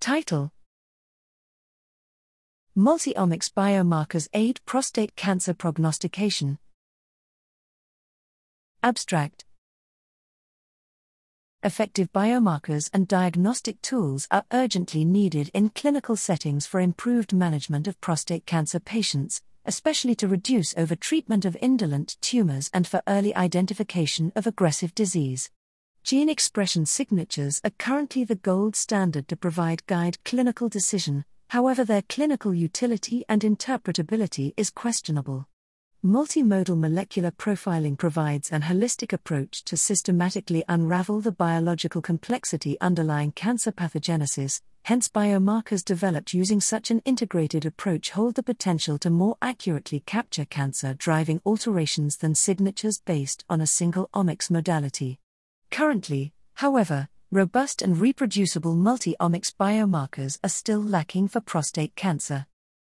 Title Multiomics biomarkers aid prostate cancer prognostication. Abstract Effective biomarkers and diagnostic tools are urgently needed in clinical settings for improved management of prostate cancer patients, especially to reduce overtreatment of indolent tumors and for early identification of aggressive disease. Gene expression signatures are currently the gold standard to provide guide clinical decision, however, their clinical utility and interpretability is questionable. Multimodal molecular profiling provides an holistic approach to systematically unravel the biological complexity underlying cancer pathogenesis, hence, biomarkers developed using such an integrated approach hold the potential to more accurately capture cancer driving alterations than signatures based on a single omics modality. Currently, however, robust and reproducible multi omics biomarkers are still lacking for prostate cancer.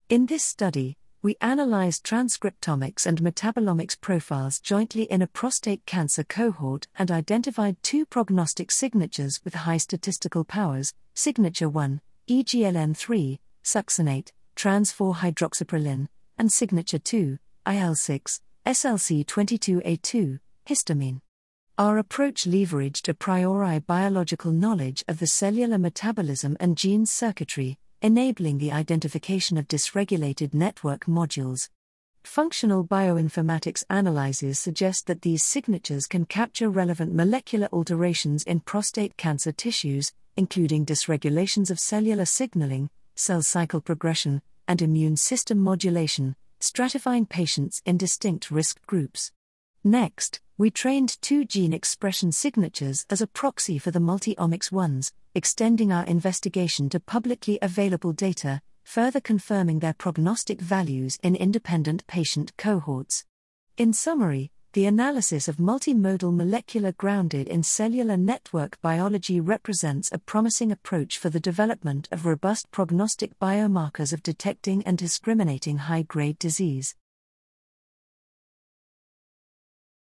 In this study, we analyzed transcriptomics and metabolomics profiles jointly in a prostate cancer cohort and identified two prognostic signatures with high statistical powers signature 1, EGLN3, succinate, trans 4 hydroxyproline, and signature 2, IL6, SLC22A2, histamine. Our approach leveraged a priori biological knowledge of the cellular metabolism and gene circuitry, enabling the identification of dysregulated network modules. Functional bioinformatics analyses suggest that these signatures can capture relevant molecular alterations in prostate cancer tissues, including dysregulations of cellular signaling, cell cycle progression, and immune system modulation, stratifying patients in distinct risk groups. Next, we trained two gene expression signatures as a proxy for the multi-omics ones, extending our investigation to publicly available data, further confirming their prognostic values in independent patient cohorts. In summary, the analysis of multimodal molecular grounded in cellular network biology represents a promising approach for the development of robust prognostic biomarkers of detecting and discriminating high grade disease.